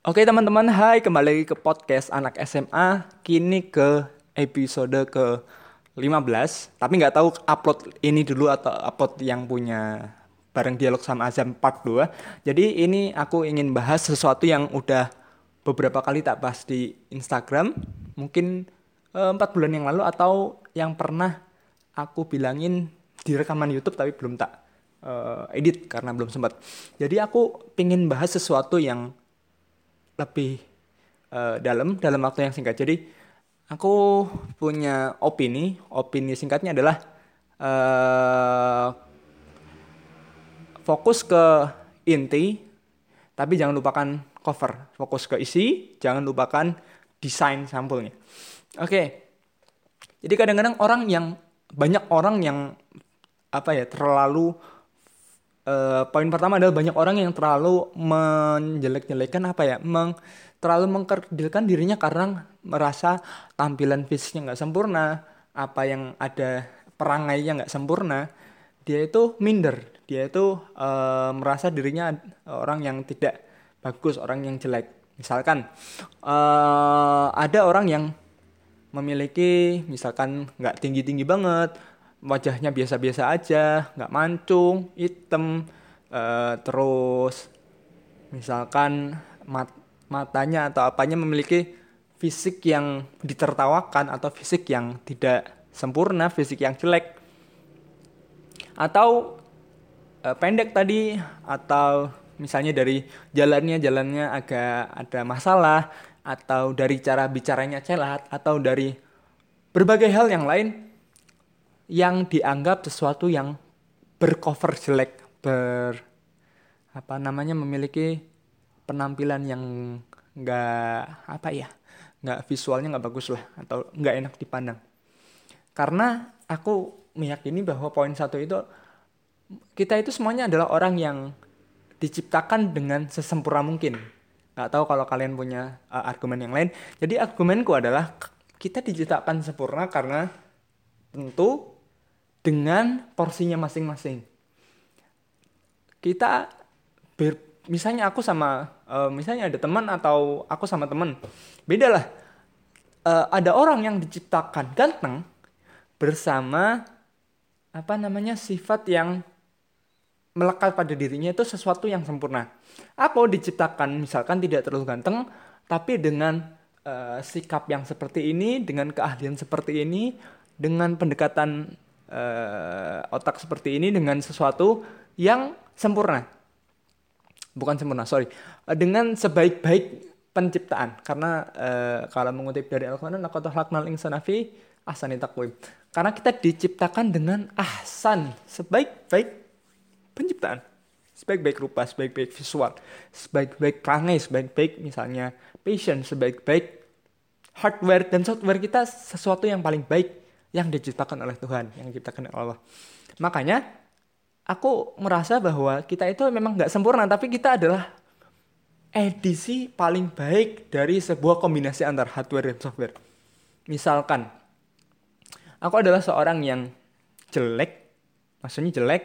Oke teman-teman, hai kembali lagi ke podcast anak SMA. Kini ke episode ke 15. Tapi nggak tahu upload ini dulu atau upload yang punya bareng dialog sama Azam part 2. Jadi ini aku ingin bahas sesuatu yang udah beberapa kali tak bahas di Instagram. Mungkin eh, empat bulan yang lalu atau yang pernah aku bilangin di rekaman YouTube tapi belum tak uh, edit karena belum sempat. Jadi aku pingin bahas sesuatu yang lebih uh, dalam dalam waktu yang singkat. Jadi aku punya opini, opini singkatnya adalah uh, fokus ke inti, tapi jangan lupakan cover. Fokus ke isi, jangan lupakan desain sampulnya. Oke. Okay. Jadi kadang-kadang orang yang banyak orang yang apa ya terlalu uh, poin pertama adalah banyak orang yang terlalu menjelek-jelekan apa ya meng terlalu mengkerdilkan dirinya karena merasa tampilan fisiknya nggak sempurna apa yang ada perangainya nggak sempurna dia itu minder. Dia itu uh, merasa dirinya orang yang tidak bagus orang yang jelek. Misalkan uh, ada orang yang memiliki misalkan nggak tinggi tinggi banget wajahnya biasa-biasa aja, nggak mancung, hitam, uh, terus misalkan mat matanya atau apanya memiliki fisik yang ditertawakan atau fisik yang tidak sempurna, fisik yang jelek, atau uh, pendek tadi, atau misalnya dari jalannya jalannya agak ada masalah, atau dari cara bicaranya celat, atau dari berbagai hal yang lain yang dianggap sesuatu yang bercover jelek, ber apa namanya memiliki penampilan yang nggak apa ya, nggak visualnya nggak bagus lah atau nggak enak dipandang. Karena aku meyakini bahwa poin satu itu kita itu semuanya adalah orang yang diciptakan dengan sesempurna mungkin. Nggak tahu kalau kalian punya uh, argumen yang lain. Jadi argumenku adalah kita diciptakan sempurna karena tentu dengan porsinya masing-masing. Kita ber, misalnya aku sama uh, misalnya ada teman atau aku sama teman, beda lah. Uh, ada orang yang diciptakan ganteng bersama apa namanya sifat yang melekat pada dirinya itu sesuatu yang sempurna. Aku diciptakan misalkan tidak terlalu ganteng, tapi dengan uh, sikap yang seperti ini, dengan keahlian seperti ini, dengan pendekatan uh, otak seperti ini dengan sesuatu yang sempurna. Bukan sempurna, sorry. Uh, dengan sebaik-baik penciptaan. Karena uh, kalau mengutip dari Al-Quran, laqad khalaqnal insana fi ahsani taqwim. Karena kita diciptakan dengan ahsan, sebaik-baik penciptaan. Sebaik-baik rupa, sebaik-baik visual, sebaik-baik perangai, sebaik-baik misalnya passion, sebaik-baik hardware dan software kita sesuatu yang paling baik yang diciptakan oleh Tuhan, yang diciptakan oleh Allah. Makanya aku merasa bahwa kita itu memang nggak sempurna, tapi kita adalah edisi paling baik dari sebuah kombinasi antara hardware dan software. Misalkan, aku adalah seorang yang jelek, maksudnya jelek,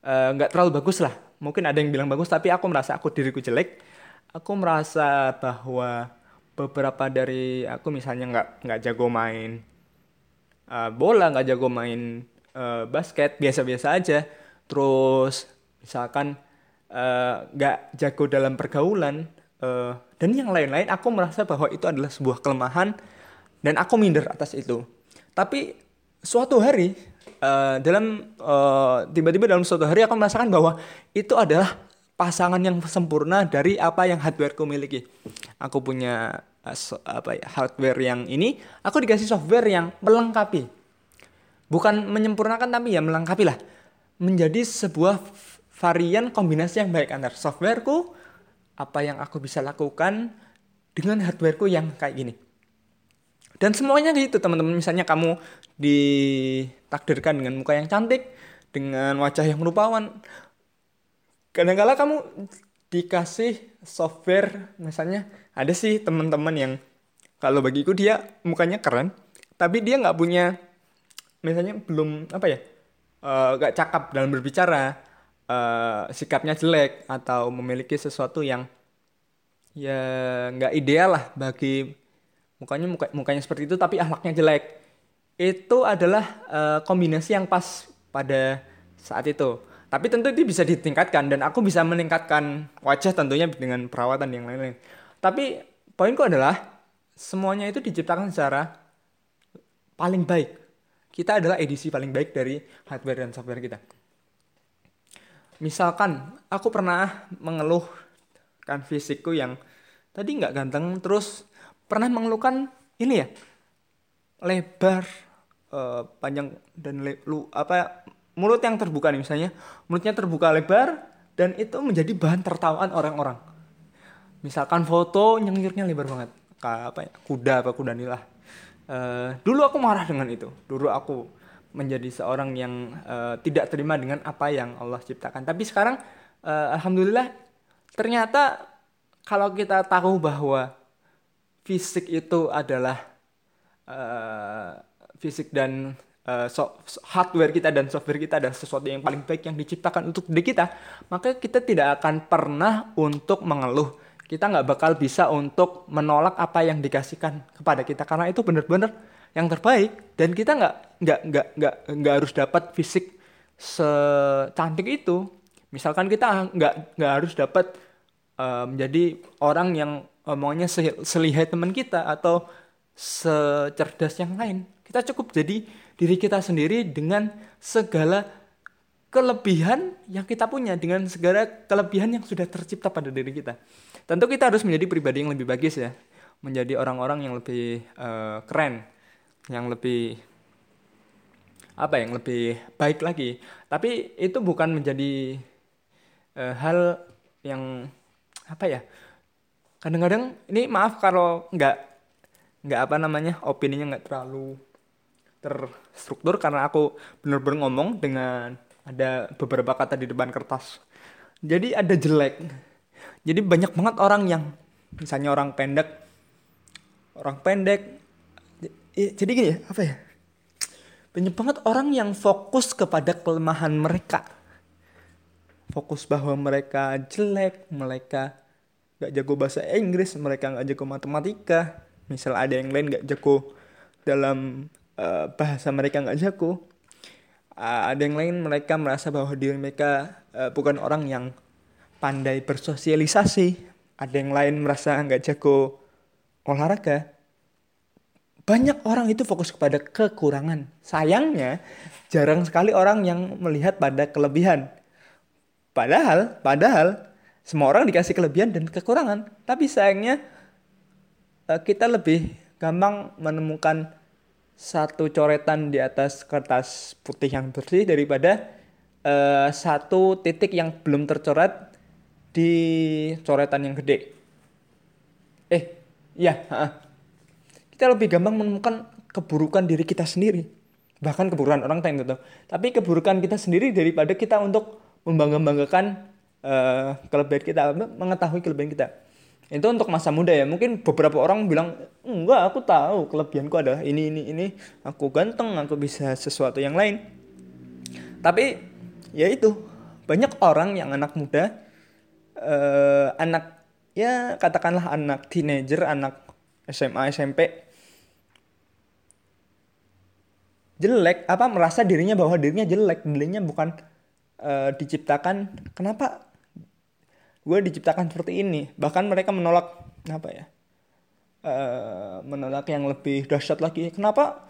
eh, nggak uh, terlalu bagus lah. Mungkin ada yang bilang bagus, tapi aku merasa aku diriku jelek. Aku merasa bahwa beberapa dari aku misalnya nggak nggak jago main uh, bola nggak jago main uh, basket biasa-biasa aja. Terus misalkan eh, nggak uh, jago dalam pergaulan uh, dan yang lain-lain aku merasa bahwa itu adalah sebuah kelemahan dan aku minder atas itu. Tapi suatu hari uh, dalam tiba tiba-tiba dalam suatu hari aku merasakan bahwa itu adalah pasangan yang sempurna dari apa yang hardwareku miliki. Aku punya apa ya hardware yang ini aku dikasih software yang melengkapi. Bukan menyempurnakan tapi ya melengkapi lah. Menjadi sebuah varian kombinasi yang baik antara softwareku apa yang aku bisa lakukan dengan hardwareku yang kayak gini. Dan semuanya gitu teman-teman. Misalnya kamu ditakdirkan dengan muka yang cantik dengan wajah yang merupakan kadang-kala kamu dikasih software misalnya ada sih teman-teman yang kalau bagiku dia mukanya keren tapi dia nggak punya misalnya belum apa ya uh, gak cakap dalam berbicara uh, sikapnya jelek atau memiliki sesuatu yang ya nggak ideal lah bagi mukanya muka, mukanya seperti itu tapi akhlaknya jelek. Itu adalah uh, kombinasi yang pas pada saat itu tapi tentu itu bisa ditingkatkan dan aku bisa meningkatkan wajah tentunya dengan perawatan yang lain-lain. Tapi poinku adalah semuanya itu diciptakan secara paling baik. Kita adalah edisi paling baik dari hardware dan software kita. Misalkan aku pernah mengeluh kan fisikku yang tadi nggak ganteng terus pernah mengeluhkan ini ya lebar uh, panjang dan le, lu apa mulut yang terbuka nih misalnya mulutnya terbuka lebar dan itu menjadi bahan tertawaan orang-orang. Misalkan foto nyengirnya lebar banget. Kayak apa ya kuda apa kuda nilah uh, dulu aku marah dengan itu. Dulu aku menjadi seorang yang uh, tidak terima dengan apa yang Allah ciptakan. Tapi sekarang uh, alhamdulillah ternyata kalau kita tahu bahwa fisik itu adalah uh, fisik dan uh, so hardware kita dan software kita adalah sesuatu yang paling baik yang diciptakan untuk diri kita, maka kita tidak akan pernah untuk mengeluh. Kita nggak bakal bisa untuk menolak apa yang dikasihkan kepada kita karena itu benar-benar yang terbaik dan kita nggak nggak nggak nggak nggak harus dapat fisik secantik itu. Misalkan kita nggak nggak harus dapat uh, menjadi orang yang omongnya selihai teman kita atau secerdas yang lain. Kita cukup jadi diri kita sendiri dengan segala kelebihan yang kita punya dengan segala kelebihan yang sudah tercipta pada diri kita. Tentu kita harus menjadi pribadi yang lebih bagus ya, menjadi orang-orang yang lebih uh, keren, yang lebih apa yang lebih baik lagi. Tapi itu bukan menjadi uh, hal yang apa ya kadang-kadang ini maaf kalau nggak nggak apa namanya opininya nggak terlalu terstruktur karena aku bener-bener ngomong dengan ada beberapa kata di depan kertas. Jadi ada jelek. Jadi banyak banget orang yang misalnya orang pendek orang pendek jadi gini ya apa ya? Banyak banget orang yang fokus kepada kelemahan mereka. Fokus bahwa mereka jelek, mereka gak jago bahasa Inggris, mereka gak jago matematika, misal ada yang lain gak jago dalam uh, bahasa mereka gak jago, uh, ada yang lain mereka merasa bahwa diri mereka uh, bukan orang yang pandai bersosialisasi, ada yang lain merasa gak jago olahraga. Banyak orang itu fokus kepada kekurangan. Sayangnya, jarang sekali orang yang melihat pada kelebihan Padahal, padahal semua orang dikasih kelebihan dan kekurangan. Tapi sayangnya eh, kita lebih gampang menemukan satu coretan di atas kertas putih yang bersih daripada uh, satu titik yang belum tercoret di coretan yang gede. Eh, iya, kita lebih gampang menemukan keburukan diri kita sendiri. Bahkan keburukan orang lain gitu. Tapi keburukan kita sendiri daripada kita untuk membangga-banggakan uh, kelebihan kita, mengetahui kelebihan kita. Itu untuk masa muda ya. Mungkin beberapa orang bilang, enggak aku tahu kelebihanku adalah ini, ini, ini. Aku ganteng, aku bisa sesuatu yang lain. Tapi ya itu, banyak orang yang anak muda, uh, anak ya katakanlah anak teenager, anak SMA, SMP, jelek apa merasa dirinya bahwa dirinya jelek dirinya bukan uh, diciptakan kenapa gue diciptakan seperti ini. Bahkan mereka menolak apa ya uh, menolak yang lebih dahsyat lagi. Kenapa?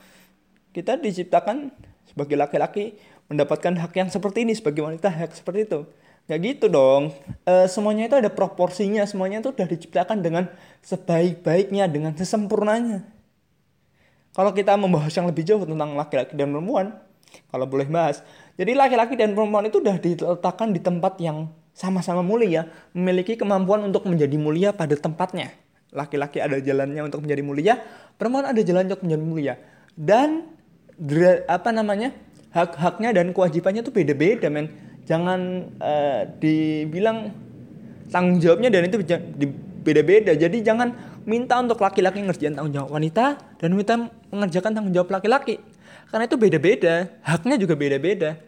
Kita diciptakan sebagai laki-laki mendapatkan hak yang seperti ini sebagai wanita hak seperti itu. Nggak gitu dong. Uh, semuanya itu ada proporsinya. Semuanya itu udah diciptakan dengan sebaik-baiknya dengan sesempurnanya. Kalau kita membahas yang lebih jauh tentang laki-laki dan perempuan kalau boleh bahas. Jadi laki-laki dan perempuan itu sudah diletakkan di tempat yang sama-sama mulia, memiliki kemampuan untuk menjadi mulia pada tempatnya. Laki-laki ada jalannya untuk menjadi mulia, perempuan ada jalan untuk menjadi mulia. Dan apa namanya? hak-haknya dan kewajibannya itu beda-beda, men. Jangan uh, dibilang tanggung jawabnya dan itu beda-beda. Jadi jangan minta untuk laki-laki ngerjain tanggung jawab wanita dan minta mengerjakan tanggung jawab laki-laki. Karena itu beda-beda, haknya juga beda-beda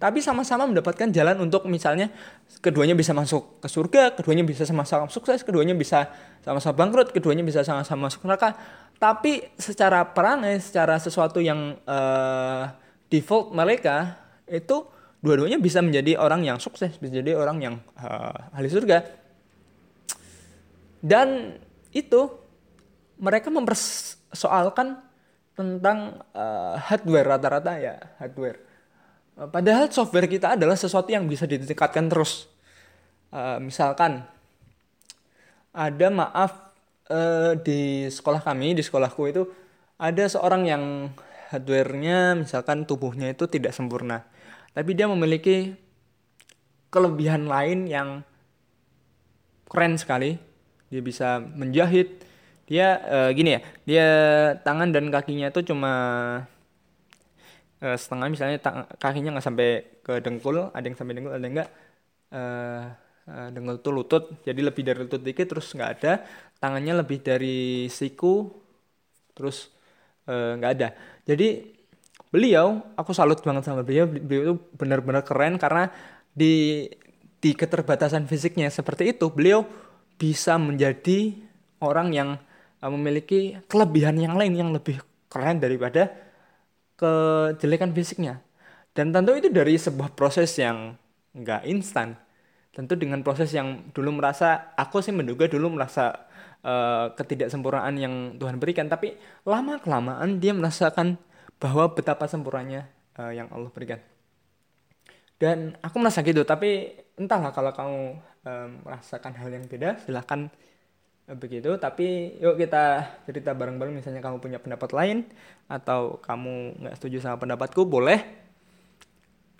tapi sama-sama mendapatkan jalan untuk misalnya keduanya bisa masuk ke surga keduanya bisa sama-sama sukses keduanya bisa sama-sama bangkrut keduanya bisa sama-sama masuk neraka. Tapi secara peran secara sesuatu yang uh, default mereka itu dua-duanya bisa menjadi orang yang sukses bisa jadi orang yang uh, ahli surga. Dan itu mereka mempersoalkan tentang uh, hardware rata-rata ya hardware padahal software kita adalah sesuatu yang bisa ditingkatkan terus. Uh, misalkan ada maaf uh, di sekolah kami di sekolahku itu ada seorang yang hardwarenya misalkan tubuhnya itu tidak sempurna. Tapi dia memiliki kelebihan lain yang keren sekali. Dia bisa menjahit. Dia uh, gini ya dia tangan dan kakinya itu cuma uh, setengah misalnya kakinya nggak sampai ke dengkul ada yang sampai dengkul ada yang enggak uh, dengkul tuh lutut jadi lebih dari lutut dikit terus nggak ada tangannya lebih dari siku terus nggak uh, ada. Jadi beliau aku salut banget sama beliau beliau itu benar-benar keren karena di di keterbatasan fisiknya seperti itu beliau bisa menjadi orang yang memiliki kelebihan yang lain yang lebih keren daripada kejelekan fisiknya. Dan tentu itu dari sebuah proses yang nggak instan. Tentu dengan proses yang dulu merasa, aku sih menduga dulu merasa uh, ketidaksempurnaan yang Tuhan berikan. Tapi lama kelamaan dia merasakan bahwa betapa sempurnanya uh, yang Allah berikan. Dan aku merasa gitu, tapi entahlah kalau kamu uh, merasakan hal yang beda, silahkan begitu tapi yuk kita cerita bareng-bareng misalnya kamu punya pendapat lain atau kamu nggak setuju sama pendapatku boleh.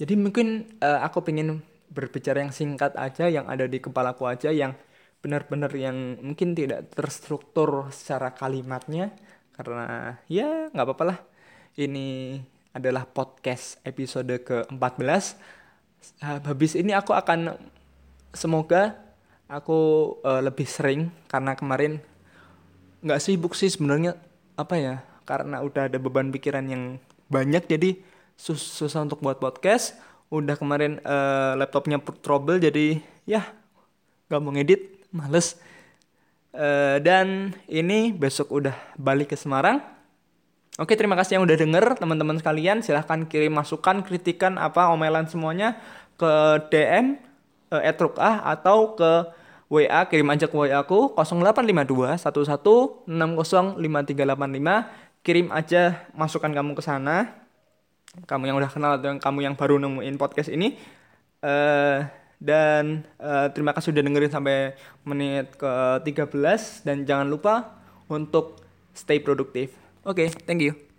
Jadi mungkin uh, aku pengen berbicara yang singkat aja yang ada di kepalaku aja yang benar-benar yang mungkin tidak terstruktur secara kalimatnya. Karena ya nggak apa-apa lah. Ini adalah podcast episode ke-14 habis ini aku akan semoga aku uh, lebih sering karena kemarin nggak sibuk sih sebenarnya apa ya karena udah ada beban pikiran yang banyak jadi sus susah untuk buat podcast. Udah kemarin uh, laptopnya trouble jadi ya nggak mau ngedit males. Uh, dan ini besok udah balik ke Semarang. Oke terima kasih yang udah denger teman-teman sekalian. Silahkan kirim masukan kritikan apa omelan semuanya ke DM uh, etrukah atau ke WA kirim aja ke WA aku 0852 11 605385 kirim aja masukan kamu ke sana kamu yang udah kenal atau yang kamu yang baru nemuin podcast ini uh, dan uh, terima kasih sudah dengerin sampai menit ke 13 dan jangan lupa untuk stay produktif. Oke, okay, thank you.